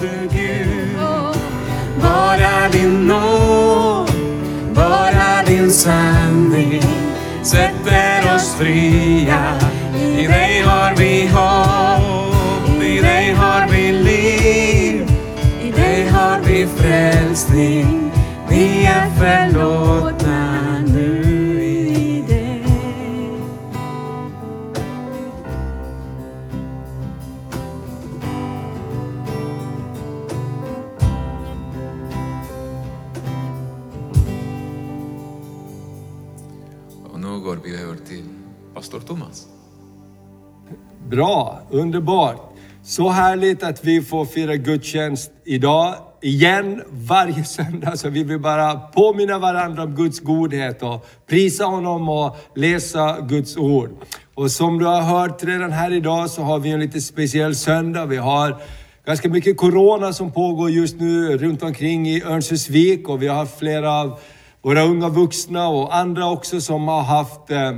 du Gud. Bara din nåd, bara din sanning sätter oss fria. Bra, underbart. Så härligt att vi får fira gudstjänst idag igen varje söndag. Så vi vill bara påminna varandra om Guds godhet och prisa honom och läsa Guds ord. Och som du har hört redan här idag så har vi en lite speciell söndag. Vi har ganska mycket corona som pågår just nu runt omkring i Örnsköldsvik och vi har flera av våra unga vuxna och andra också som har haft eh,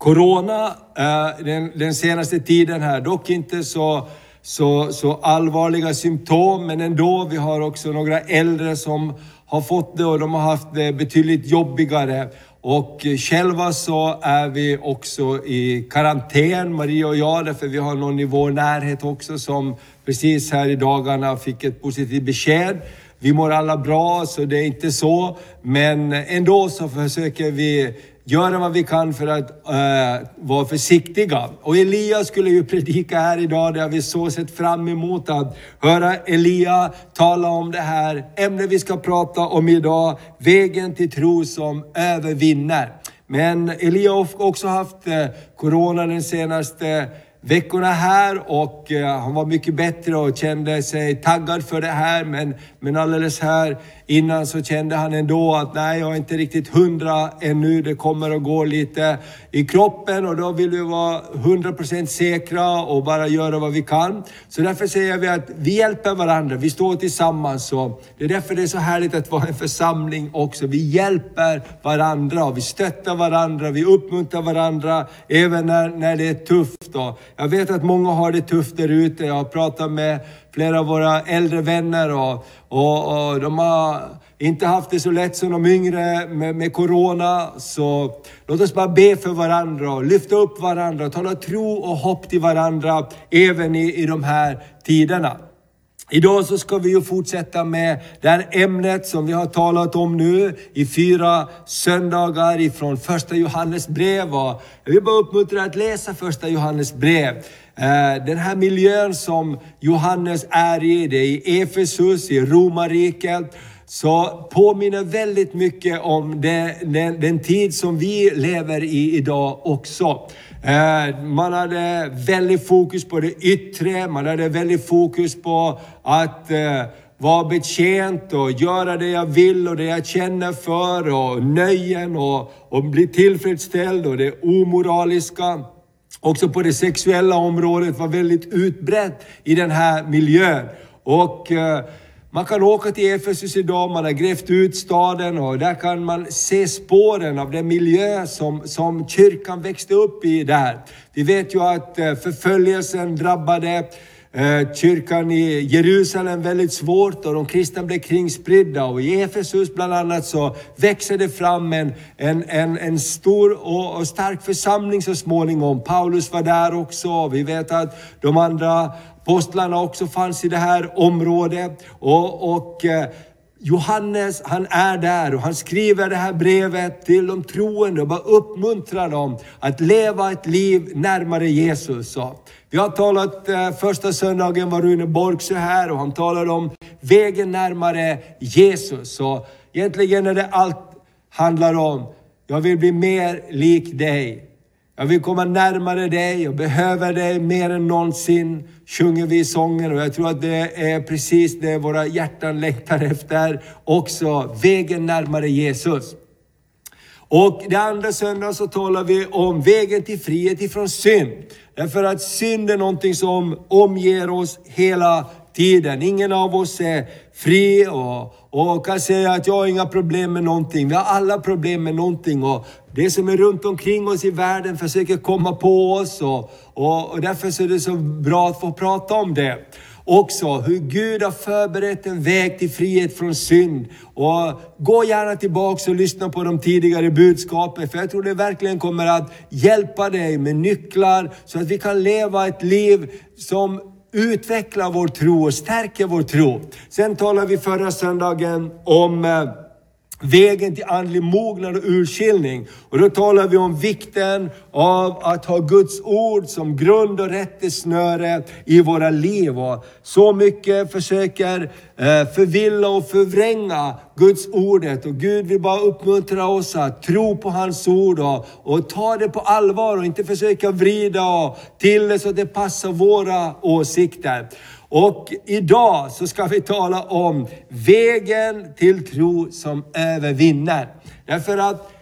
Corona eh, den, den senaste tiden här, dock inte så, så, så allvarliga symptom, men ändå. Vi har också några äldre som har fått det och de har haft det betydligt jobbigare. Och eh, själva så är vi också i karantän, Maria och jag, därför vi har någon i vår närhet också som precis här i dagarna fick ett positivt besked. Vi mår alla bra, så det är inte så. Men eh, ändå så försöker vi göra vad vi kan för att eh, vara försiktiga. Och Elia skulle ju predika här idag, det har vi så sett fram emot att höra Elia tala om det här ämnet vi ska prata om idag, vägen till tro som övervinner. Men Elia har också haft eh, corona den senaste veckorna här och eh, han var mycket bättre och kände sig taggad för det här. Men, men alldeles här innan så kände han ändå att nej, jag är inte riktigt hundra ännu. Det kommer att gå lite i kroppen och då vill vi vara 100% säkra och bara göra vad vi kan. Så därför säger vi att vi hjälper varandra, vi står tillsammans. Och det är därför det är så härligt att vara en församling också. Vi hjälper varandra och vi stöttar varandra, vi uppmuntrar varandra även när, när det är tufft. Och jag vet att många har det tufft där ute. Jag har pratat med flera av våra äldre vänner och, och, och de har inte haft det så lätt som de yngre med, med Corona. Så låt oss bara be för varandra och lyfta upp varandra och tala tro och hopp till varandra även i, i de här tiderna. Idag så ska vi ju fortsätta med det här ämnet som vi har talat om nu i fyra söndagar ifrån första Johannes brev. Och jag vill bara uppmuntra att läsa första Johannes brev. Eh, den här miljön som Johannes är i, det är i Efesus, i romarriket, så påminner väldigt mycket om det, den, den tid som vi lever i idag också. Eh, man hade väldigt fokus på det yttre, man hade väldigt fokus på att eh, vara betjänt och göra det jag vill och det jag känner för och nöjen och, och bli tillfredsställd och det omoraliska. Också på det sexuella området var väldigt utbrett i den här miljön. Och eh, man kan åka till Efesus idag, man har grävt ut staden och där kan man se spåren av den miljö som, som kyrkan växte upp i där. Vi vet ju att eh, förföljelsen drabbade Eh, kyrkan i Jerusalem väldigt svårt och de kristna blev kringspridda. Och i Efesus bland annat så växer det fram en, en, en, en stor och, och stark församling så småningom. Paulus var där också. Vi vet att de andra apostlarna också fanns i det här området. Och, och eh, Johannes, han är där och han skriver det här brevet till de troende och bara uppmuntrar dem att leva ett liv närmare Jesus. Så vi har talat, eh, första söndagen var Rune Borgsö här och han talade om vägen närmare Jesus. Så egentligen är det allt handlar om, jag vill bli mer lik dig. Jag vill komma närmare dig, och behöver dig mer än någonsin, sjunger vi i sången. Och jag tror att det är precis det våra hjärtan längtar efter också, vägen närmare Jesus. Och det andra söndagen så talar vi om vägen till frihet ifrån synd. Därför att synd är någonting som omger oss hela tiden. Ingen av oss är fri och, och kan säga att jag har inga problem med någonting. Vi har alla problem med någonting och det som är runt omkring oss i världen försöker komma på oss och, och, och därför så är det så bra att få prata om det. också hur Gud har förberett en väg till frihet från synd. Och gå gärna tillbaks och lyssna på de tidigare budskapen, för jag tror det verkligen kommer att hjälpa dig med nycklar så att vi kan leva ett liv som utvecklar vår tro och stärker vår tro. Sen talade vi förra söndagen om eh, vägen till andlig mognad och urskiljning. Och då talar vi om vikten av att ha Guds ord som grund och rättesnöre i våra liv. Och så mycket försöker eh, förvilla och förvränga Guds ordet. Och Gud vill bara uppmuntra oss att tro på hans ord och, och ta det på allvar och inte försöka vrida till det så att det passar våra åsikter. Och idag så ska vi tala om vägen till tro som övervinner. Därför att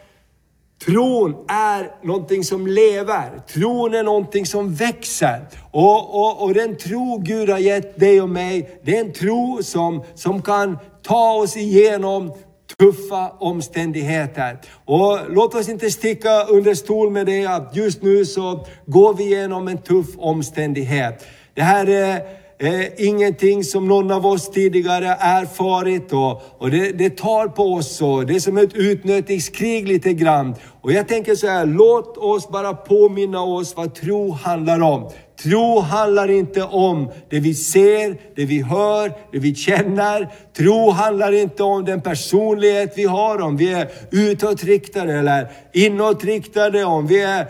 tron är någonting som lever. Tron är någonting som växer. Och, och, och den tro Gud har gett dig och mig, det är en tro som, som kan ta oss igenom tuffa omständigheter. Och låt oss inte sticka under stol med det att just nu så går vi igenom en tuff omständighet. Det här är eh, ingenting som någon av oss tidigare erfarit och, och det, det tar på oss och det är som ett utnötningskrig lite grann. Och jag tänker så här, låt oss bara påminna oss vad tro handlar om. Tro handlar inte om det vi ser, det vi hör, det vi känner. Tro handlar inte om den personlighet vi har, om vi är utåtriktade eller inåtriktade, om vi är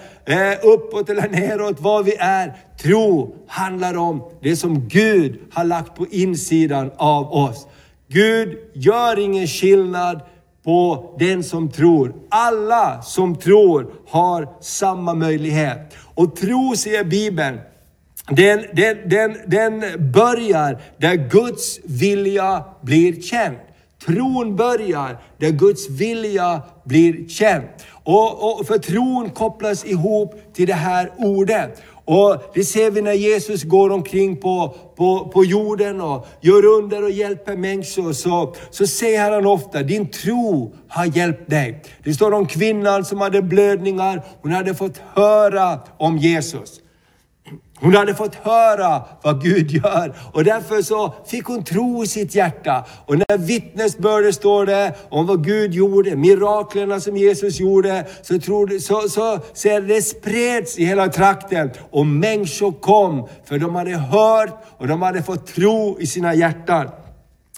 uppåt eller neråt, vad vi är. Tro handlar om det som Gud har lagt på insidan av oss. Gud gör ingen skillnad på den som tror. Alla som tror har samma möjlighet. Och tro, säger Bibeln, den, den, den, den börjar där Guds vilja blir känd. Tron börjar där Guds vilja blir känd. Och, och för tron kopplas ihop till det här ordet. Och det ser vi när Jesus går omkring på, på, på jorden och gör under och hjälper människor. Så, så säger han ofta, din tro har hjälpt dig. Det står om kvinnan som hade blödningar, hon hade fått höra om Jesus. Hon hade fått höra vad Gud gör och därför så fick hon tro i sitt hjärta. Och när vittnesbördet står det om vad Gud gjorde, miraklerna som Jesus gjorde, så, trodde, så, så, så det spreds i hela trakten. Och människor kom, för de hade hört och de hade fått tro i sina hjärtan.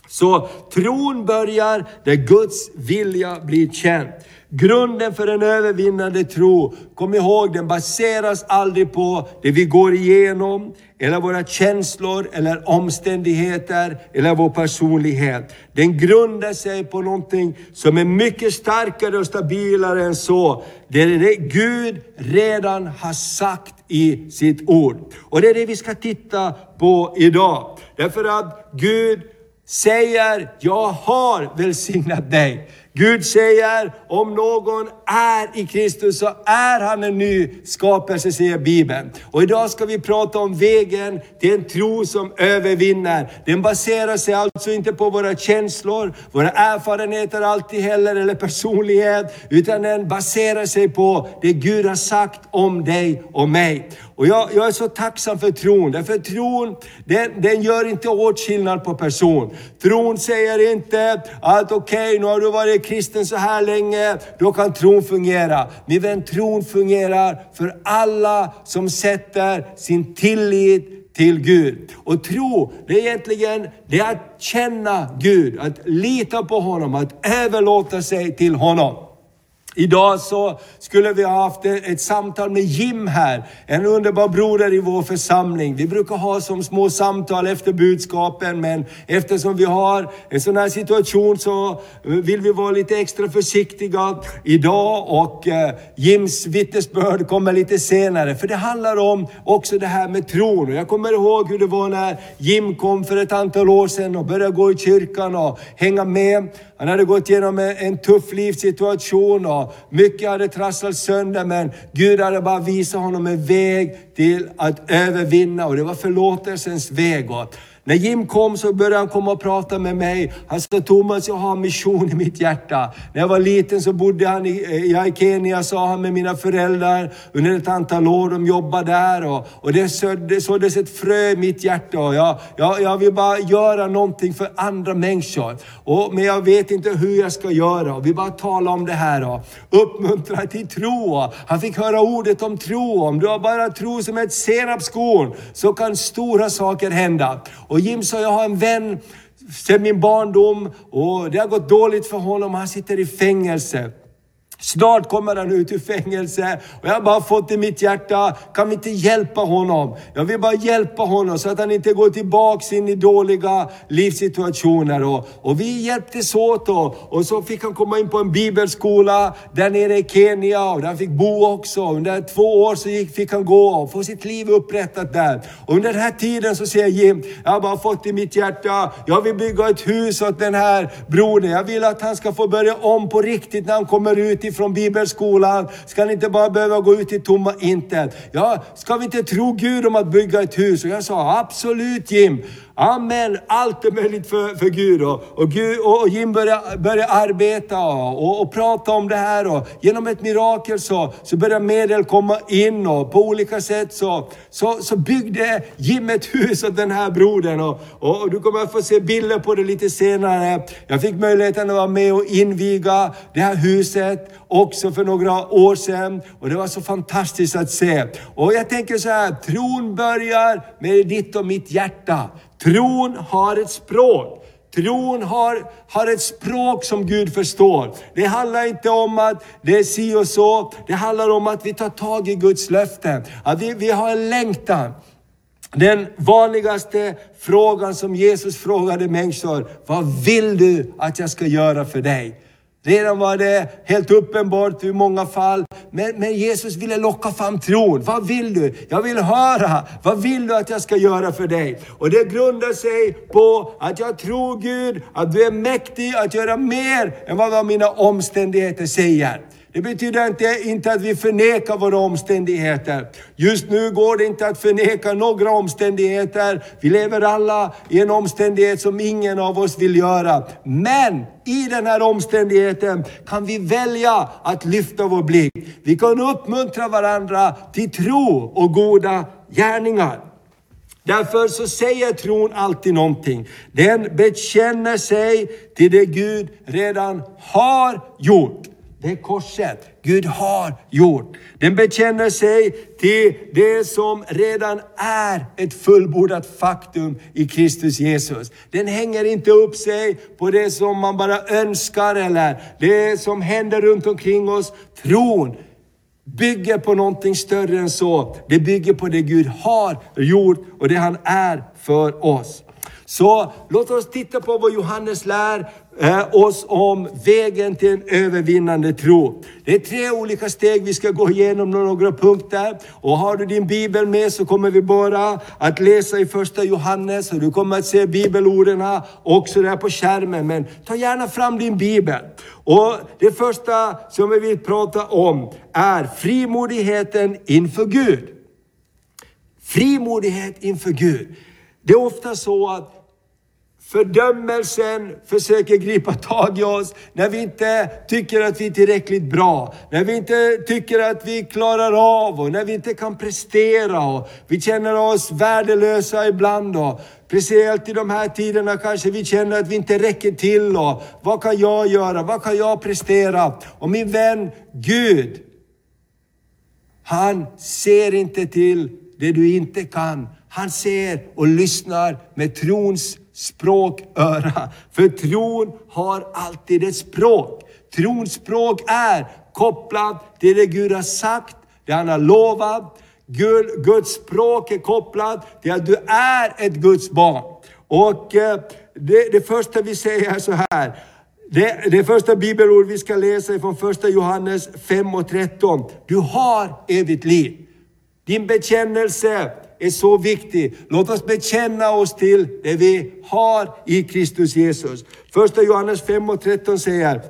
Så tron börjar där Guds vilja blir känd. Grunden för en övervinnande tro, kom ihåg den baseras aldrig på det vi går igenom, eller våra känslor, eller omständigheter, eller vår personlighet. Den grundar sig på någonting som är mycket starkare och stabilare än så. Det är det Gud redan har sagt i sitt ord. Och det är det vi ska titta på idag. Därför att Gud säger, jag har välsignat dig. Gud säger, om någon är i Kristus så är han en ny skapelse, säger Bibeln. Och idag ska vi prata om vägen till en tro som övervinner. Den baserar sig alltså inte på våra känslor, våra erfarenheter alltid heller, eller personlighet, utan den baserar sig på det Gud har sagt om dig och mig. Och jag, jag är så tacksam för tron, därför tron, den, den gör inte åtskillnad på person. Tron säger inte att okej, okay, nu har du varit kristen så här länge, då kan tron fungera. Min vän, tron fungerar för alla som sätter sin tillit till Gud. Och tro, det är egentligen det är att känna Gud, att lita på honom, att överlåta sig till honom. Idag så skulle vi ha haft ett samtal med Jim här, en underbar broder i vår församling. Vi brukar ha som små samtal efter budskapen, men eftersom vi har en sån här situation så vill vi vara lite extra försiktiga idag och eh, Jims vittnesbörd kommer lite senare. För det handlar om också det här med tron. Och Jag kommer ihåg hur det var när Jim kom för ett antal år sedan och började gå i kyrkan och hänga med. Han hade gått igenom en, tuff livssituation och mycket hade trasslats sönder men Gud hade bara visat honom en väg till att övervinna och det var förlåtelsens väg. Och när Jim kom så började han komma och prata med mig. Han sa Thomas, jag har en mission i mitt hjärta. När jag var liten så bodde han i, eh, jag i Kenya, sa han, med mina föräldrar under ett antal år. De jobbade där och, och det, såddes, såddes ett frö i mitt hjärta. Och jag, jag, jag vill bara göra någonting för andra människor. Och, men jag vet inte hur jag ska göra. Och vi bara talar om det här. Och uppmuntra till tro. Och han fick höra ordet om tro. Om du har bara tro som ett senapskorn så kan stora saker hända. Och Jim sa, jag har en vän sedan min barndom och det har gått dåligt för honom. Han sitter i fängelse. Snart kommer han ut ur fängelse och jag har bara fått i mitt hjärta, kan vi inte hjälpa honom? Jag vill bara hjälpa honom så att han inte går tillbaks in i dåliga livssituationer. Och, och vi hjälptes åt och, och så fick han komma in på en bibelskola där nere i Kenya och där han fick bo också. Under två år så gick, fick han gå och få sitt liv upprättat där. Och under den här tiden så säger Jim, jag har bara fått i mitt hjärta, jag vill bygga ett hus åt den här brodern. Jag vill att han ska få börja om på riktigt när han kommer ut ifrån bibelskolan. Ska ni inte bara behöva gå ut i tomma intet. Ja, ska vi inte tro Gud om att bygga ett hus? Och jag sa absolut Jim. Amen, allt är möjligt för, för Gud. Och, och, Gud, och Jim började, började arbeta och, och, och, prata om det här. Och genom ett mirakel så, så började medel komma in och på olika sätt så, så, så byggde Jim ett hus åt den här brodern. Och, och, du kommer att få se bilder på det lite senare. Jag fick möjligheten att vara med och inviga det här huset också för några år sedan. Och det var så fantastiskt att se. Och jag tänker så här, tron börjar med ditt och mitt hjärta. Tron har ett språk. Tron har, har ett språk som Gud förstår. Det handlar inte om att det är si och så. Det handlar om att vi tar tag i Guds löften. Att vi, vi har en längtan. Den vanligaste frågan som Jesus frågade människor, vad vill du att jag ska göra för dig? Redan var det helt uppenbart i många fall. Men, men, Jesus ville locka fram tron. Vad vill du? Jag vill höra. Vad vill du att jag ska göra för dig? Och det grundar sig på att jag tror Gud, att du är mäktig att göra mer än vad mina omständigheter säger. Det betyder inte, inte att vi förnekar våra omständigheter. Just nu går det inte att förneka några omständigheter. Vi lever alla i en omständighet som ingen av oss vill göra. Men i den här omständigheten kan vi välja att lyfta vår blick. Vi kan uppmuntra varandra till tro och goda gärningar. Därför så säger tron alltid någonting. Den bekänner sig till det Gud redan har gjort. Det är korset Gud har gjort. Den bekänner sig till det som redan är ett fullbordat faktum i Kristus Jesus. Den hänger inte upp sig på det som man bara önskar eller det som händer runt omkring oss. Tron bygger på någonting större än så. Det bygger på det Gud har gjort och det han är för oss. Så låt oss titta på vad Johannes lär eh, oss om vägen till en övervinnande tro. Det är tre olika steg vi ska gå igenom några punkter. Och har du din bibel med så kommer vi bara att läsa i första Johannes och du kommer att se bibelorden också där på skärmen. Men ta gärna fram din bibel. Och det första som vi vill prata om är frimodigheten inför Gud. Frimodighet inför Gud. Det är ofta så att Fördömelsen försöker gripa tag i oss när vi inte tycker att vi är tillräckligt bra. När vi inte tycker att vi klarar av och när vi inte kan prestera. Och vi känner oss värdelösa ibland. Och speciellt i de här tiderna kanske vi känner att vi inte räcker till. Och vad kan jag göra? Vad kan jag prestera? Och min vän Gud, han ser inte till det du inte kan. Han ser och lyssnar med trons språköra. För tron har alltid ett språk. Trons språk är kopplat till det Gud har sagt, det han har lovat. Guds språk är kopplat till att du är ett Guds barn. Och eh, det, det första vi säger är så här. Det, det första bibelord vi ska läsa är från första Johannes 5 och 13. Du har evigt liv. Din bekännelse är så viktig. Låt oss bekänna oss till det vi har i Kristus Jesus. Första Johannes 5 och 13 säger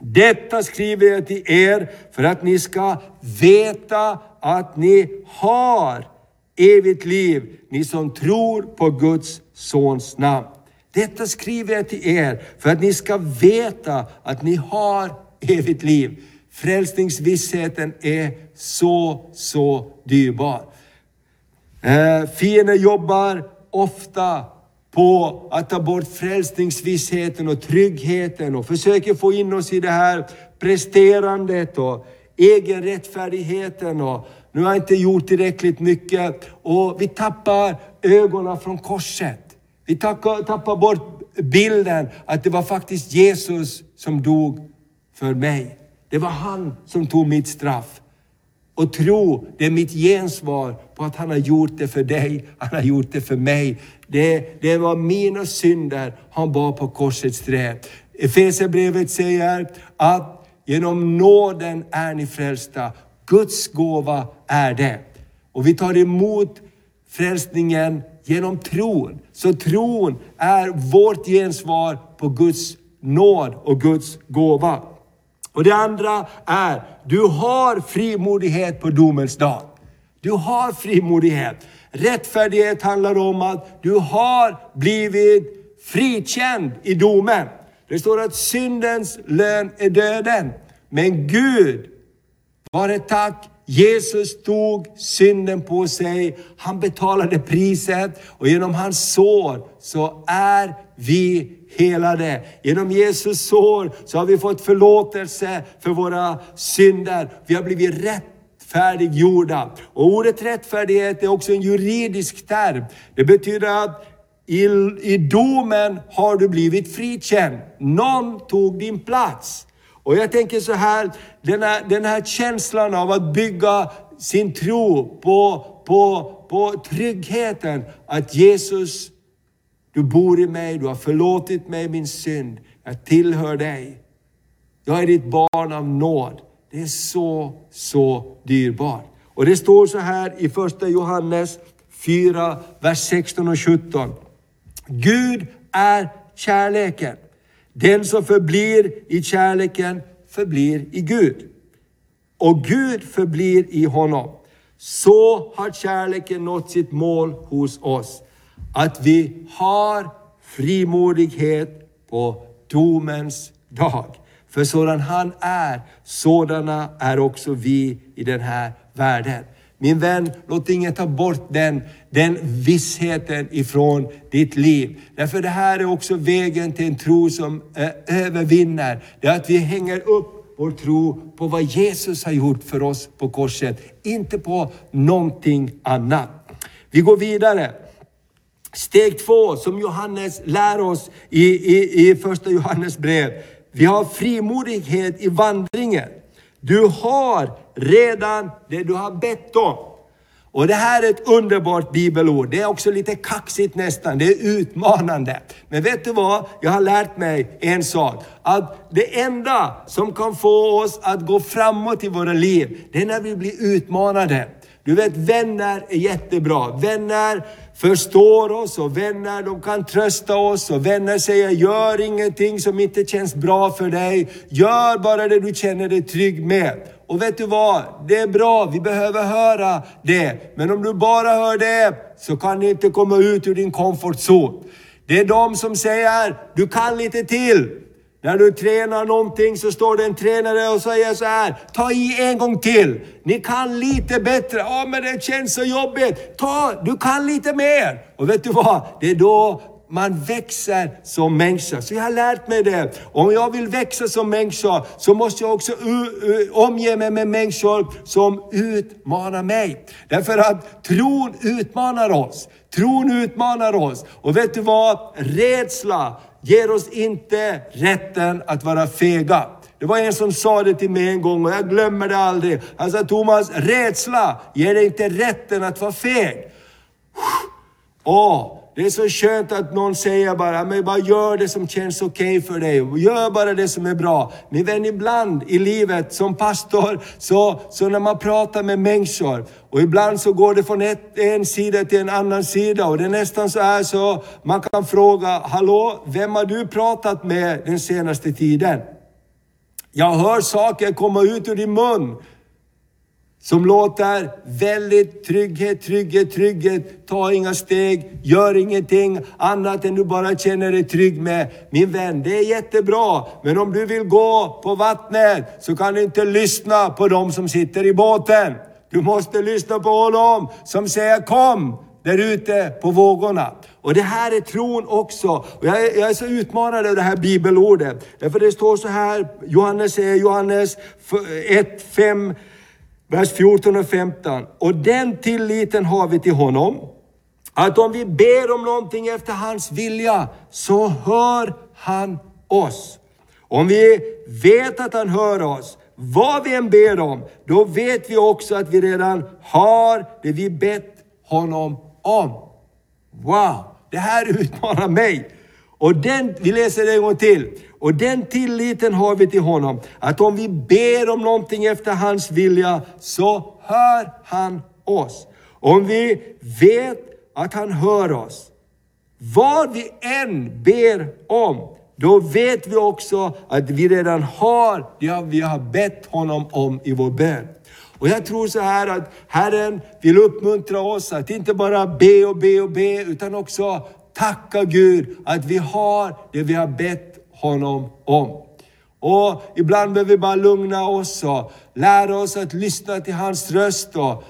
detta skriver jag till er för att ni ska veta att ni har evigt liv, ni som tror på Guds Sons namn. Detta skriver jag till er för att ni ska veta att ni har evigt liv. Frälsningsvissheten är så, så dyrbar. Eh, fienden jobbar ofta på att ta bort frälsningsvissheten och tryggheten och försöker få in oss i det här presterandet och egenrättfärdigheten och nu har jag inte gjort tillräckligt mycket och vi tappar ögonen från korset. Vi tappar, tappar bort bilden att det var faktiskt Jesus som dog för mig. Det var han som tog mitt straff. Och tro, det är mitt gensvar på att han har gjort det för dig, han har gjort det för mig. Det, det var mina synder han bar på korsets träd. Efesierbrevet säger att genom nåden är ni frälsta. Guds gåva är det. Och vi tar emot frälsningen genom tron. Så tron är vårt gensvar på Guds nåd och Guds gåva. Och det andra är, du har frimodighet på domens dag. Du har frimodighet. Rättfärdighet handlar om att du har blivit frikänd i domen. Det står att syndens lön är döden. Men Gud, vare tack, Jesus tog synden på sig, han betalade priset och genom hans sår så är vi helade. Genom Jesus sår så har vi fått förlåtelse för våra synder. Vi har blivit rättfärdiggjorda. Och ordet rättfärdighet är också en juridisk term. Det betyder att i, i domen har du blivit frikänd. Någon tog din plats. Och jag tänker så här, den här, den här känslan av att bygga sin tro på, på, på tryggheten att Jesus, du bor i mig, du har förlåtit mig min synd, jag tillhör dig. Jag är ditt barn av nåd. Det är så, så dyrbart. Och det står så här i första Johannes 4, vers 16 och 17. Gud är kärleken. Den som förblir i kärleken förblir i Gud. Och Gud förblir i honom. Så har kärleken nått sitt mål hos oss. Att vi har frimodighet på domens dag. För sådan han är, sådana är också vi i den här världen. Min vän, låt ingen ta bort den, den vissheten ifrån ditt liv. Därför det här är också vägen till en tro som eh, övervinner. Det är att vi hänger upp vår tro på vad Jesus har gjort för oss på korset, inte på någonting annat. Vi går vidare. Steg två, som Johannes lär oss i, i, i första Johannes brev. Vi har frimodighet i vandringen. Du har redan det du har bett om. Och det här är ett underbart bibelord. Det är också lite kaxigt nästan, det är utmanande. Men vet du vad? Jag har lärt mig en sak. Att det enda som kan få oss att gå framåt i våra liv, det är när vi blir utmanade. Du vet, vänner är jättebra. Vänner förstår oss och vänner de kan trösta oss och vänner säger gör ingenting som inte känns bra för dig. Gör bara det du känner dig trygg med. Och vet du vad? Det är bra, vi behöver höra det. Men om du bara hör det så kan du inte komma ut ur din komfortzon. Det är de som säger, du kan lite till. När du tränar någonting så står det en tränare och säger så här, ta i en gång till. Ni kan lite bättre. Ja, men det känns så jobbigt. Ta, du kan lite mer. Och vet du vad? Det är då man växer som människa. Så jag har lärt mig det. Om jag vill växa som människa så måste jag också omge mig med människor som utmanar mig. Därför att tron utmanar oss. Tron utmanar oss. Och vet du vad? Rädsla ger oss inte rätten att vara fega. Det var en som sa det till mig en gång och jag glömmer det aldrig. Han sa Thomas, rädsla ger dig inte rätten att vara feg. Åh, det är så skönt att någon säger bara, men bara gör det som känns okej för dig. Gör bara det som är bra. Min vän, ibland i livet som pastor, så, så när man pratar med människor, och ibland så går det från ett, en sida till en annan sida och det är nästan så här så man kan fråga, hallå, vem har du pratat med den senaste tiden? Jag hör saker komma ut ur din mun som låter väldigt trygghet, trygghet, trygghet. Ta inga steg, gör ingenting annat än du bara känner dig trygg med. Min vän, det är jättebra, men om du vill gå på vattnet så kan du inte lyssna på dem som sitter i båten. Du måste lyssna på honom som säger kom där ute på vågorna. Och det här är tron också. Och jag, är, jag är så utmanad av det här bibelordet. Därför det står så här, Johannes säger Johannes 1, 5, vers 14 och 15. Och den tilliten har vi till honom, att om vi ber om någonting efter hans vilja, så hör han oss. Om vi vet att han hör oss, vad vi än ber om, då vet vi också att vi redan har det vi bett honom om. Wow, det här utmanar mig. Och den, vi läser det en gång till. Och den tilliten har vi till honom, att om vi ber om någonting efter hans vilja, så hör han oss. Om vi vet att han hör oss, vad vi än ber om, då vet vi också att vi redan har det vi har bett honom om i vår bön. Och jag tror så här att Herren vill uppmuntra oss att inte bara be och be och be, utan också tacka Gud att vi har det vi har bett honom om. Och ibland behöver vi bara lugna oss och lära oss att lyssna till hans röst. Och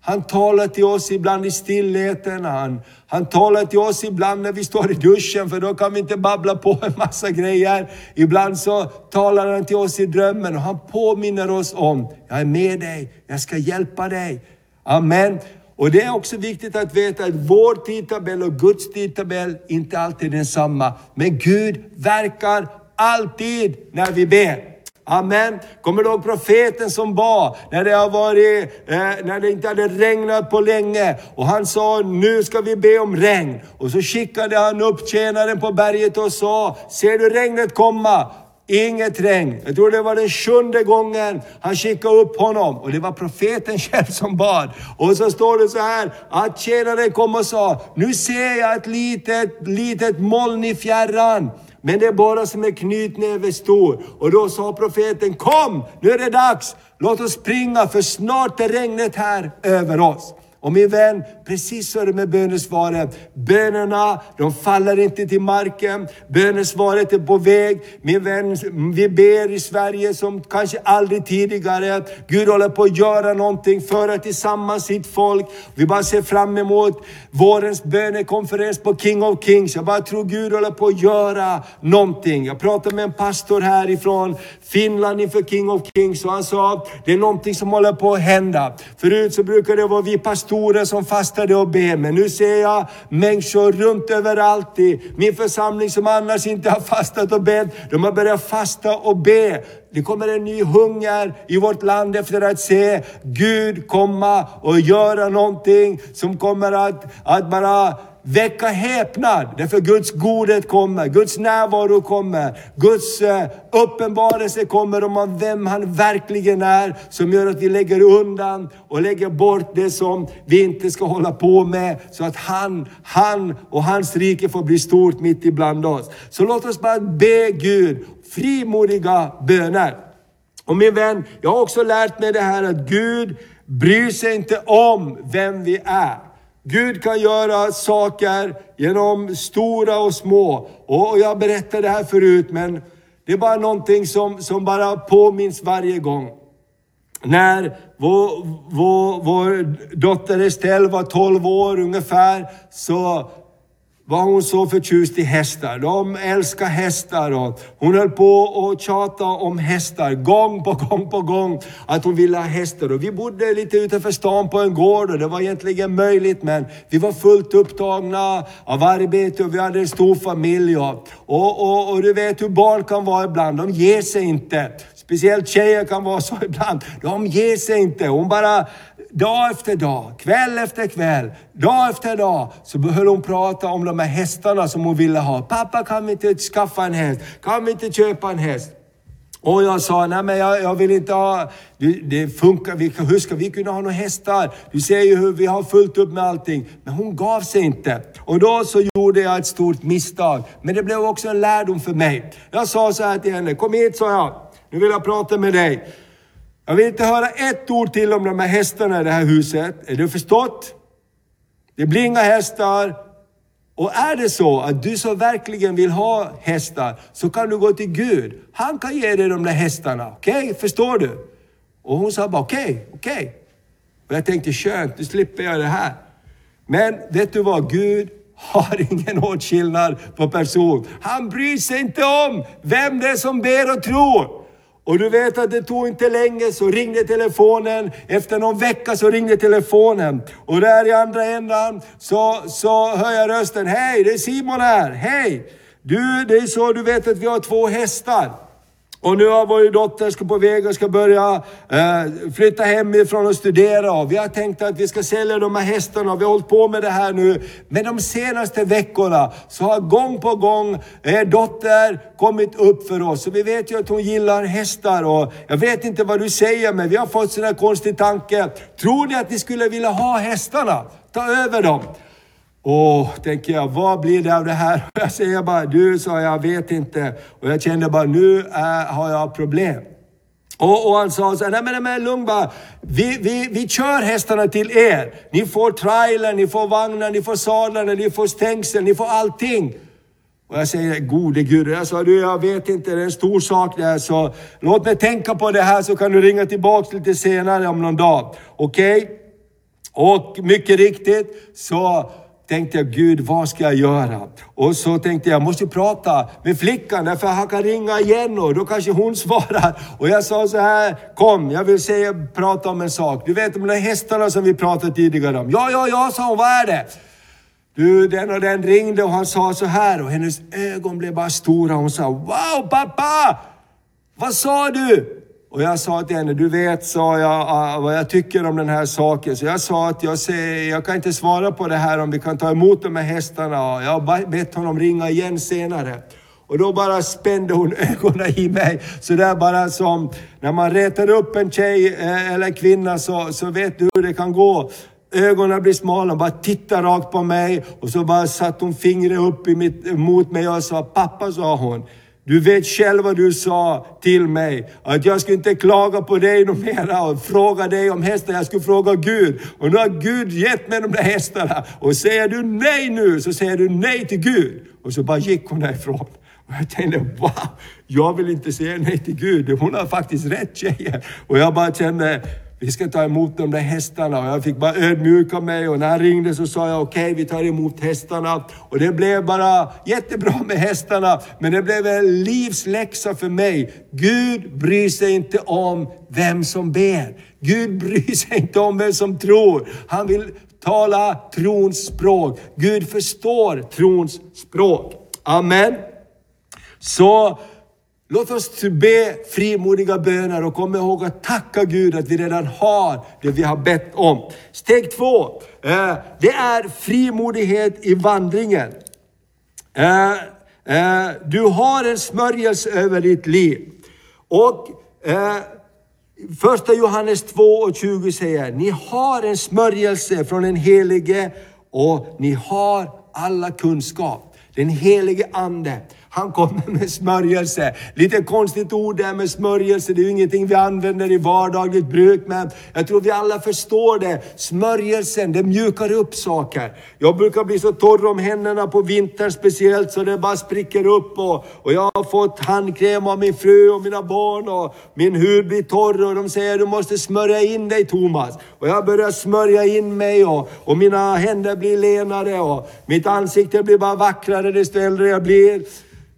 han talar till oss ibland i stillheten. Han, han talar till oss ibland när vi står i duschen, för då kan vi inte babbla på en massa grejer. Ibland så talar han till oss i drömmen och han påminner oss om, jag är med dig, jag ska hjälpa dig. Amen. Och det är också viktigt att veta att vår tidtabell och Guds tidtabell inte alltid är densamma. Men Gud verkar alltid när vi ber. Amen. Kommer du ihåg profeten som bad när det, har varit, eh, när det inte hade regnat på länge? Och han sa, nu ska vi be om regn. Och så skickade han upp tjänaren på berget och sa, ser du regnet komma? Inget regn. Jag tror det var den sjunde gången han skickade upp honom. Och det var profeten själv som bad. Och så står det så här, att tjänaren kom och sa, nu ser jag ett litet, litet moln i fjärran. Men det är bara som en knytnäve stor. Och då sa profeten, kom, nu är det dags. Låt oss springa, för snart är regnet här över oss. Och min vän, precis så är det med bönesvaret. Bönerna, de faller inte till marken. Bönesvaret är på väg. Min vän, vi ber i Sverige som kanske aldrig tidigare. Gud håller på att göra någonting, föra tillsammans sitt folk. Vi bara ser fram emot vårens bönekonferens på King of Kings. Jag bara tror Gud håller på att göra någonting. Jag pratade med en pastor härifrån Finland inför King of Kings och han sa, det är någonting som håller på att hända. Förut så brukade det vara vi pastorer som fastade och be. Men nu ser jag människor runt överallt i min församling som annars inte har fastat och bett. De har börjat fasta och be. Det kommer en ny hunger i vårt land efter att se Gud komma och göra någonting som kommer att, att bara väcka häpnad. Därför Guds godhet kommer, Guds närvaro kommer, Guds eh, uppenbarelse kommer om vem han verkligen är. Som gör att vi lägger undan och lägger bort det som vi inte ska hålla på med. Så att han, han och hans rike får bli stort mitt ibland oss. Så låt oss bara be Gud frimodiga böner. Och min vän, jag har också lärt mig det här att Gud bryr sig inte om vem vi är. Gud kan göra saker genom stora och små. Och jag berättade det här förut, men det är bara någonting som, som bara påminns varje gång. När vår, vår, vår dotter Estelle var 12 år ungefär, så var hon så förtjust i hästar. De älskar hästar och hon höll på och tjata om hästar gång på gång på gång. Att hon ville ha hästar. Och vi bodde lite utanför stan på en gård och det var egentligen möjligt men vi var fullt upptagna av arbete och vi hade en stor familj. Och, och, och, och du vet hur barn kan vara ibland, de ger sig inte. Speciellt tjejer kan vara så ibland. De ger sig inte. Hon bara dag efter dag, kväll efter kväll, dag efter dag, så höll hon prata om de här hästarna som hon ville ha. Pappa kan vi inte skaffa en häst? Kan vi inte köpa en häst? Och jag sa, nej men jag, jag vill inte ha, det, det funkar, vi, hur ska vi kunna ha några hästar? Du ser ju hur vi har fullt upp med allting. Men hon gav sig inte. Och då så gjorde jag ett stort misstag. Men det blev också en lärdom för mig. Jag sa så här till henne, kom hit sa jag. Nu vill jag prata med dig. Jag vill inte höra ett ord till om de här hästarna i det här huset. Är du förstått? Det blir inga hästar. Och är det så att du som verkligen vill ha hästar så kan du gå till Gud. Han kan ge dig de där hästarna. Okej, okay? förstår du? Och hon sa bara okej, okay, okej. Okay. Och jag tänkte skönt, nu slipper jag det här. Men vet du vad? Gud har ingen åtskillnad på person. Han bryr sig inte om vem det är som ber och tror. Och du vet att det tog inte länge så ringde telefonen. Efter någon vecka så ringde telefonen. Och där i andra ändan så, så hör jag rösten. Hej, det är Simon här. Hej! Du, det är så du vet att vi har två hästar. Och nu har vår dotter ska på väg och ska börja eh, flytta hemifrån och studera. Och vi har tänkt att vi ska sälja de här hästarna. och Vi har hållit på med det här nu. Men de senaste veckorna så har gång på gång er dotter kommit upp för oss. Och vi vet ju att hon gillar hästar. Och jag vet inte vad du säger men vi har fått sån här konstig tanke. Tror ni att ni skulle vilja ha hästarna? Ta över dem. Åh, tänker jag, vad blir det av det här? Jag säger bara, du sa jag vet inte. Och jag kände bara, nu är, har jag problem. Och, och han sa så här, nej men, nej, lugn bara. Vi, vi, vi kör hästarna till er. Ni får trailer, ni får vagnar, ni får sadlarna, ni får stängsel, ni får allting. Och jag säger, gode Gud, jag sa, du jag vet inte, det är en stor sak det här, så låt mig tänka på det här så kan du ringa tillbaka lite senare om någon dag. Okej? Okay? Och mycket riktigt så tänkte jag, Gud vad ska jag göra? Och så tänkte jag, jag måste prata med flickan, därför han kan ringa igen och då kanske hon svarar. Och jag sa så här, kom, jag vill säga, prata om en sak. Du vet de där hästarna som vi pratade tidigare om. Ja, ja, ja, sa hon, vad är det? Du, den och den ringde och han sa så här och hennes ögon blev bara stora. Hon sa, wow pappa! Vad sa du? Och jag sa till henne, du vet, sa jag, vad jag tycker om den här saken. Så jag sa att jag, ser, jag kan inte svara på det här om vi kan ta emot de här hästarna. Jag har bett honom ringa igen senare. Och då bara spände hon ögonen i mig. Så där bara som när man retar upp en tjej eh, eller kvinna så, så vet du hur det kan gå. Ögonen blir smala, hon bara tittar rakt på mig och så bara satte hon fingret upp i mitt, mot mig och sa, pappa sa hon. Du vet själv vad du sa till mig, att jag skulle inte klaga på dig något mera och fråga dig om hästar, jag skulle fråga Gud. Och nu har Gud gett mig de där hästarna. Och säger du nej nu, så säger du nej till Gud. Och så bara gick hon därifrån. Och jag tänkte, wow, jag vill inte säga nej till Gud. Hon har faktiskt rätt tjejen. Och jag bara kände, vi ska ta emot de där hästarna. Och jag fick bara ödmjuka mig och när han ringde så sa jag okej, okay, vi tar emot hästarna. Och det blev bara jättebra med hästarna, men det blev en livsläxa för mig. Gud bryr sig inte om vem som ber. Gud bryr sig inte om vem som tror. Han vill tala trons språk. Gud förstår trons språk. Amen. Så Låt oss be frimodiga böner och kom ihåg att tacka Gud att vi redan har det vi har bett om. Steg två, eh, det är frimodighet i vandringen. Eh, eh, du har en smörjelse över ditt liv. Och första Johannes 2 och 20 säger, ni har en smörjelse från den helige och ni har alla kunskap. Den helige Ande. Han kommer med smörjelse. Lite konstigt ord där med smörjelse, det är ju ingenting vi använder i vardagligt bruk, men jag tror vi alla förstår det. Smörjelsen, det mjukar upp saker. Jag brukar bli så torr om händerna på vintern speciellt så det bara spricker upp och, och jag har fått handkräm av min fru och mina barn och min hud blir torr och de säger du måste smörja in dig Thomas. Och jag börjar smörja in mig och, och mina händer blir lenare och mitt ansikte blir bara vackrare desto äldre jag blir.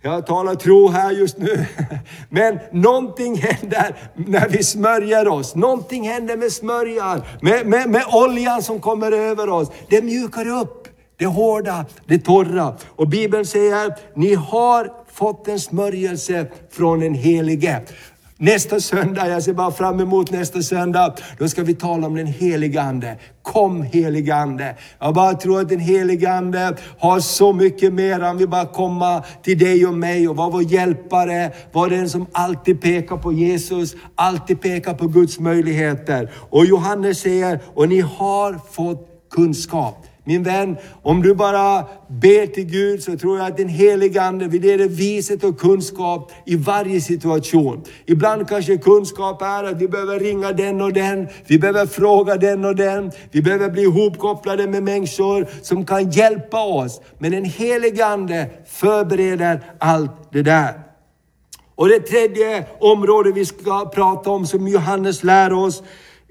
Jag talar tro här just nu. Men någonting händer när vi smörjer oss. Någonting händer med smörjan, med, med, med oljan som kommer över oss. Det mjukar upp det hårda, det torra. Och Bibeln säger, ni har fått en smörjelse från den Helige. Nästa söndag, jag ser bara fram emot nästa söndag, då ska vi tala om den helige Ande. Kom helige Ande. Jag bara tror att den helige Ande har så mycket mer. Han vill bara komma till dig och mig och vara vår hjälpare, vara den som alltid pekar på Jesus, alltid pekar på Guds möjligheter. Och Johannes säger, och ni har fått kunskap. Min vän, om du bara ber till Gud så tror jag att den helige Ande vill ge dig viset och kunskap i varje situation. Ibland kanske kunskap är att vi behöver ringa den och den, vi behöver fråga den och den, vi behöver bli ihopkopplade med människor som kan hjälpa oss. Men den helige Ande förbereder allt det där. Och det tredje området vi ska prata om som Johannes lär oss,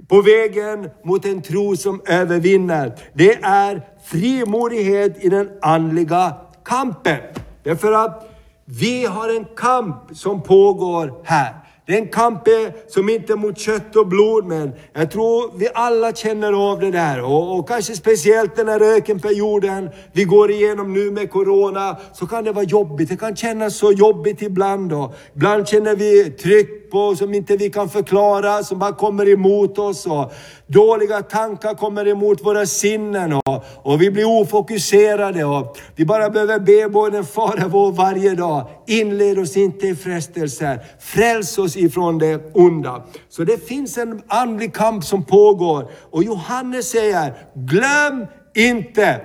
på vägen mot en tro som övervinner. Det är frimodighet i den andliga kampen. Därför att vi har en kamp som pågår här. Det är en kamp som inte är mot kött och blod, men jag tror vi alla känner av det där. Och, och kanske speciellt den här ökenperioden vi går igenom nu med Corona, så kan det vara jobbigt. Det kan kännas så jobbigt ibland. Och ibland känner vi tryck på som inte vi kan förklara, som bara kommer emot oss. Och dåliga tankar kommer emot våra sinnen. Och, och vi blir ofokuserade. Och vi bara behöver be både Fader vår varje dag. Inled oss inte i frestelser. Fräls oss ifrån det onda. Så det finns en andlig kamp som pågår. Och Johannes säger, glöm inte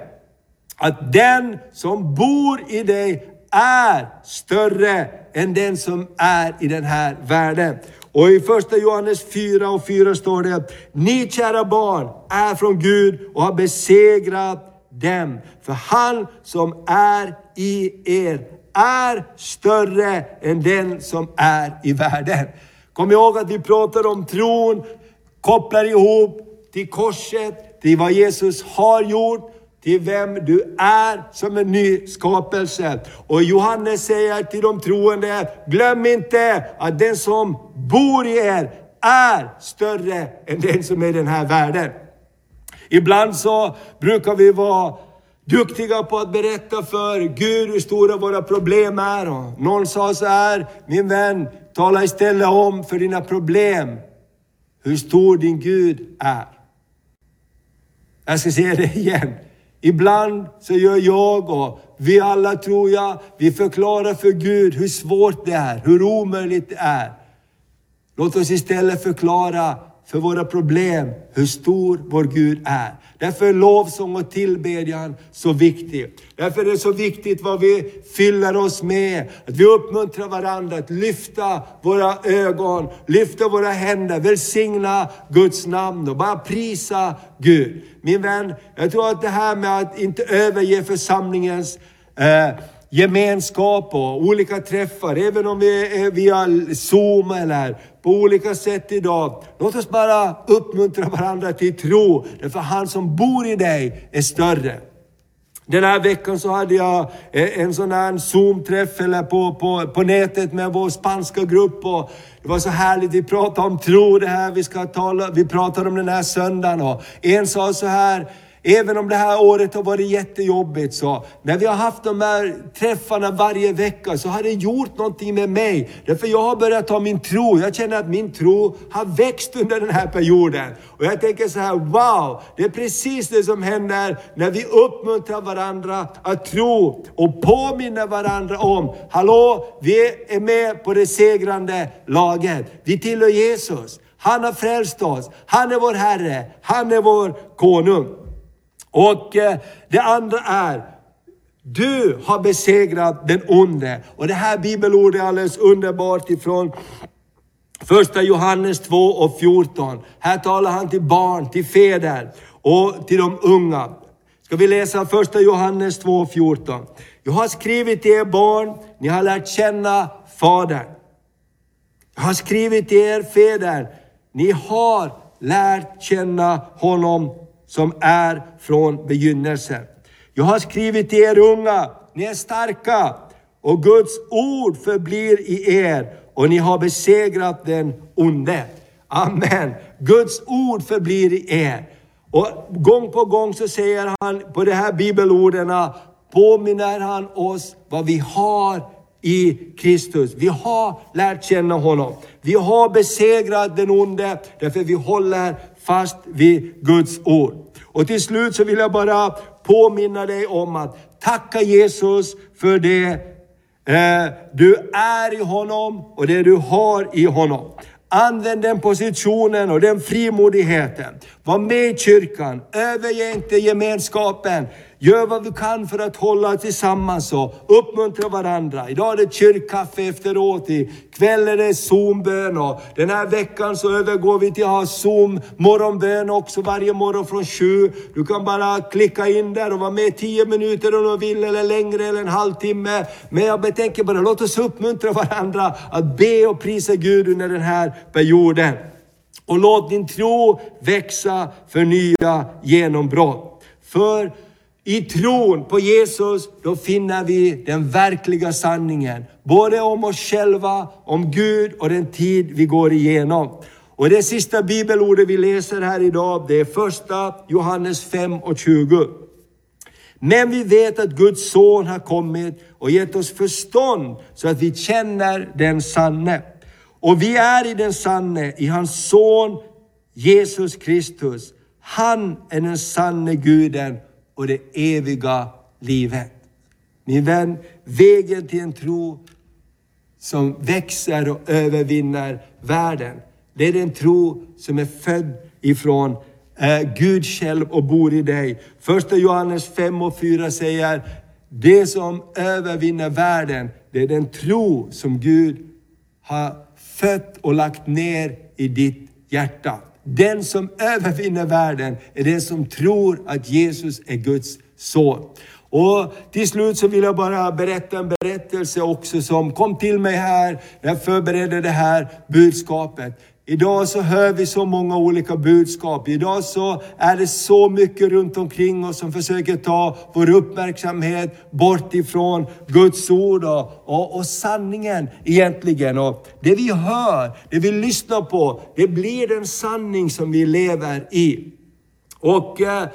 att den som bor i dig är större än den som är i den här världen. Och i första Johannes 4 och 4 står det, ni kära barn är från Gud och har besegrat dem. För han som är i er är större än den som är i världen. Kom ihåg att vi pratar om tron, kopplar ihop till korset, till vad Jesus har gjort, till vem du är som en ny skapelse. Och Johannes säger till de troende, glöm inte att den som bor i er är större än den som är i den här världen. Ibland så brukar vi vara duktiga på att berätta för Gud hur stora våra problem är. Och någon sa så här, min vän, tala istället om för dina problem hur stor din Gud är. Jag ska säga det igen. Ibland så gör jag och vi alla tror jag, vi förklarar för Gud hur svårt det är, hur omöjligt det är. Låt oss istället förklara för våra problem hur stor vår Gud är. Därför är lovsång och tillbedjan så viktigt. Därför är det så viktigt vad vi fyller oss med. Att vi uppmuntrar varandra att lyfta våra ögon, lyfta våra händer, välsigna Guds namn och bara prisa Gud. Min vän, jag tror att det här med att inte överge församlingens eh, gemenskap och olika träffar, även om vi är via Zoom eller på olika sätt idag. Låt oss bara uppmuntra varandra till tro, därför han som bor i dig är större. Den här veckan så hade jag eh, en sån här Zoom-träff eller på, på, på nätet med vår spanska grupp. Och det var så härligt, vi pratade om tro, det här vi ska tala, vi pratade om den här söndagen. Och en sa så här, Även om det här året har varit jättejobbigt så, när vi har haft de här träffarna varje vecka så har det gjort någonting med mig. Därför jag har börjat ta min tro, jag känner att min tro har växt under den här perioden. Och jag tänker så här, wow! Det är precis det som händer när vi uppmuntrar varandra att tro och påminner varandra om, hallå, vi är med på det segrande laget. Vi tillhör Jesus. Han har frälst oss. Han är vår Herre. Han är vår konung. Och eh, det andra är, du har besegrat den onde. Och det här bibelordet är alldeles underbart ifrån första Johannes 2 och 14. Här talar han till barn, till fäder och till de unga. Ska vi läsa första Johannes 2 och 14. Jag har skrivit till er barn, ni har lärt känna Fadern. Jag har skrivit till er fäder, ni har lärt känna honom som är från begynnelsen. Jag har skrivit till er unga, ni är starka och Guds ord förblir i er och ni har besegrat den onde. Amen. Guds ord förblir i er. Och gång på gång så säger han på de här bibelorden, påminner han oss vad vi har i Kristus. Vi har lärt känna honom. Vi har besegrat den onde därför vi håller fast vid Guds ord. Och till slut så vill jag bara påminna dig om att tacka Jesus för det eh, du är i honom och det du har i honom. Använd den positionen och den frimodigheten. Var med i kyrkan, överge inte gemenskapen. Gör vad du kan för att hålla tillsammans och uppmuntra varandra. Idag är det kyrkkaffe efteråt, Ikväll är det Zoom-bön och den här veckan så övergår vi till att ha Zoom morgonbön också varje morgon från sju. Du kan bara klicka in där och vara med 10 minuter om du vill eller längre eller en halvtimme. Men jag tänker bara, låt oss uppmuntra varandra att be och prisa Gud under den här perioden. Och låt din tro växa för nya genombrott. För i tron på Jesus, då finner vi den verkliga sanningen. Både om oss själva, om Gud och den tid vi går igenom. Och det sista bibelordet vi läser här idag, det är första Johannes 5 och 20. Men vi vet att Guds son har kommit och gett oss förstånd så att vi känner den sanne. Och vi är i den sanne, i hans son Jesus Kristus. Han är den sanne guden och det eviga livet. Min vän, vägen till en tro som växer och övervinner världen. Det är den tro som är född ifrån eh, Gud själv och bor i dig. Första Johannes 5 och 4 säger, det som övervinner världen, det är den tro som Gud har fött och lagt ner i ditt hjärta. Den som övervinner världen är den som tror att Jesus är Guds son. Och till slut så vill jag bara berätta en berättelse också som kom till mig här när jag förberedde det här budskapet. Idag så hör vi så många olika budskap. Idag så är det så mycket runt omkring oss som försöker ta vår uppmärksamhet bort ifrån Guds ord och, och, och sanningen egentligen. Och det vi hör, det vi lyssnar på, det blir den sanning som vi lever i. Och eh,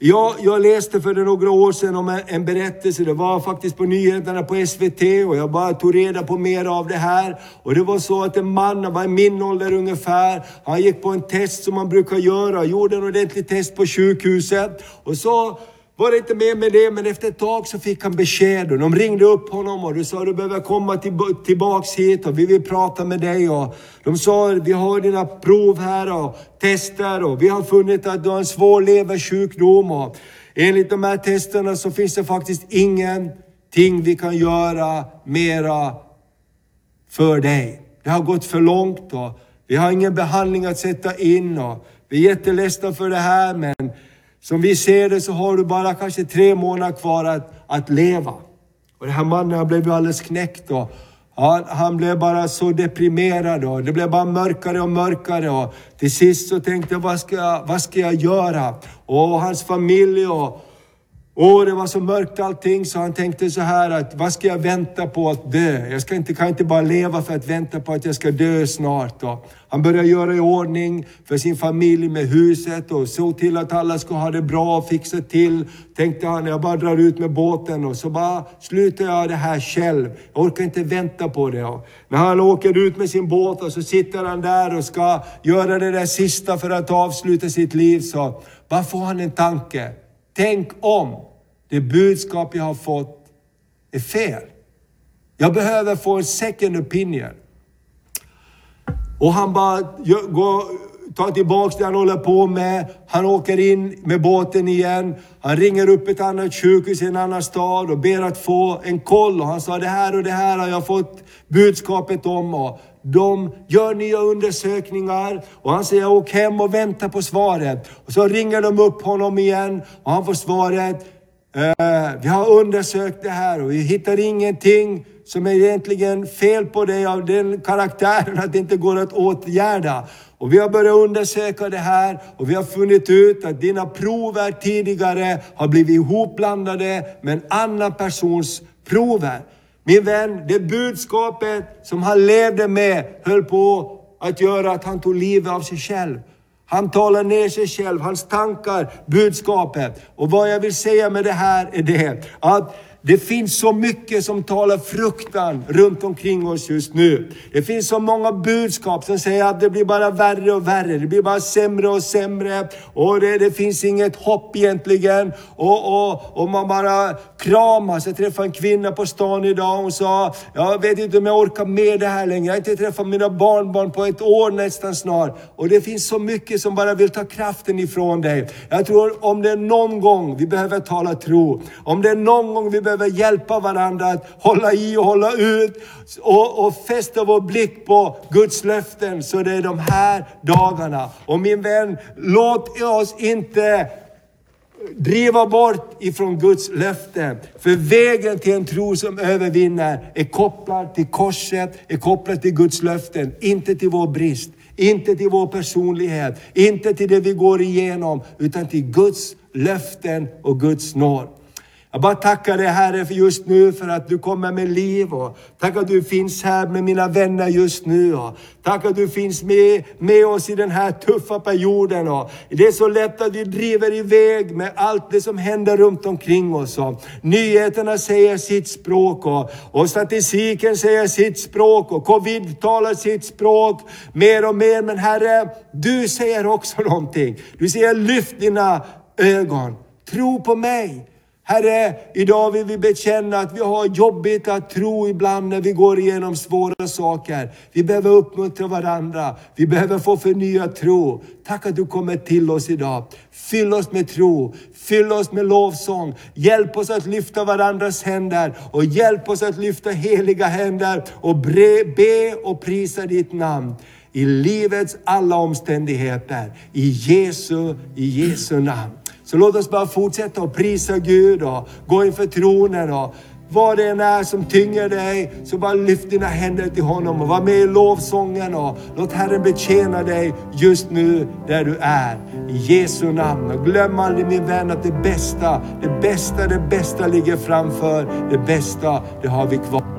jag, jag läste för några år sedan om en, en, berättelse. Det var faktiskt på nyheterna på SVT och jag bara tog reda på mer av det här. Och det var så att en man, han var i min ålder ungefär, han gick på en test som man brukar göra, gjorde en ordentlig test på sjukhuset. Och så var det inte mer med det, men efter ett tag så fick han besked och de ringde upp honom och du sa du behöver komma tillbaks hit och vi vill prata med dig. Och de sa vi har dina prov här och tester och vi har funnit att du har en svår leversjukdom. Och enligt de här testerna så finns det faktiskt ingenting vi kan göra mera för dig. Det har gått för långt och vi har ingen behandling att sätta in och vi är jätteledsna för det här men som vi ser det så har du bara kanske tre månader kvar att, att leva. Och den här mannen han blev ju alldeles knäckt. Och han, han blev bara så deprimerad och det blev bara mörkare och mörkare. Och till sist så tänkte jag, vad ska jag, vad ska jag göra? Och hans familj och och det var så mörkt allting så han tänkte så här att vad ska jag vänta på att dö? Jag ska inte, kan inte bara leva för att vänta på att jag ska dö snart. Och han började göra i ordning för sin familj med huset och såg till att alla skulle ha det bra och fixa till. Tänkte han, jag bara drar ut med båten och så bara slutar jag det här själv. Jag orkar inte vänta på det. Och när han åker ut med sin båt och så sitter han där och ska göra det där sista för att avsluta sitt liv så bara får han en tanke. Tänk om det budskap jag har fått är fel. Jag behöver få en second opinion. Och han bara går, tar tillbaks det han håller på med. Han åker in med båten igen. Han ringer upp ett annat sjukhus i en annan stad och ber att få en koll. Och han sa det här och det här har jag fått budskapet om. Och de gör nya undersökningar och han säger åk hem och vänta på svaret. Och så ringer de upp honom igen och han får svaret Eh, vi har undersökt det här och vi hittar ingenting som är egentligen fel på dig av den karaktären att det inte går att åtgärda. Och vi har börjat undersöka det här och vi har funnit ut att dina prover tidigare har blivit ihopblandade med en annan persons prover. Min vän, det budskapet som han levde med höll på att göra att han tog livet av sig själv. Han talar ner sig själv, hans tankar, budskapet. Och vad jag vill säga med det här är det att det finns så mycket som talar fruktan runt omkring oss just nu. Det finns så många budskap som säger att det blir bara värre och värre. Det blir bara sämre och sämre. Och det, det finns inget hopp egentligen. Och, och, och man bara kramas. Jag träffade en kvinna på stan idag. Hon sa, jag vet inte om jag orkar med det här längre. Jag har inte träffat mina barnbarn på ett år nästan snart. Och det finns så mycket som bara vill ta kraften ifrån dig. Jag tror om det är någon gång vi behöver tala tro. Om det är någon gång vi behöver behöver hjälpa varandra att hålla i och hålla ut och, och fästa vår blick på Guds löften så det är de här dagarna. Och min vän, låt oss inte driva bort ifrån Guds löften. För vägen till en tro som övervinner är kopplad till korset, är kopplad till Guds löften, inte till vår brist. Inte till vår personlighet, inte till det vi går igenom, utan till Guds löften och Guds nåd. Jag bara tackar dig Herre för just nu för att du kommer med liv och tack att du finns här med mina vänner just nu. Och tack att du finns med, med oss i den här tuffa perioden. Och det är så lätt att vi driver iväg med allt det som händer runt omkring oss. Och nyheterna säger sitt språk och, och statistiken säger sitt språk och covid talar sitt språk mer och mer. Men Herre, du säger också någonting. Du säger lyft dina ögon, tro på mig. Herre, idag vill vi bekänna att vi har jobbigt att tro ibland när vi går igenom svåra saker. Vi behöver uppmuntra varandra. Vi behöver få förnyad tro. Tack att du kommer till oss idag. Fyll oss med tro. Fyll oss med lovsång. Hjälp oss att lyfta varandras händer och hjälp oss att lyfta heliga händer och be och prisa ditt namn i livets alla omständigheter. I Jesu, i Jesu namn. Så låt oss bara fortsätta att prisa Gud och gå inför tronen och vad det än är som tynger dig, så bara lyft dina händer till honom och var med i lovsången och låt Herren betjäna dig just nu där du är. I Jesu namn. Och glöm aldrig min vän att det bästa, det bästa, det bästa ligger framför. Det bästa, det har vi kvar.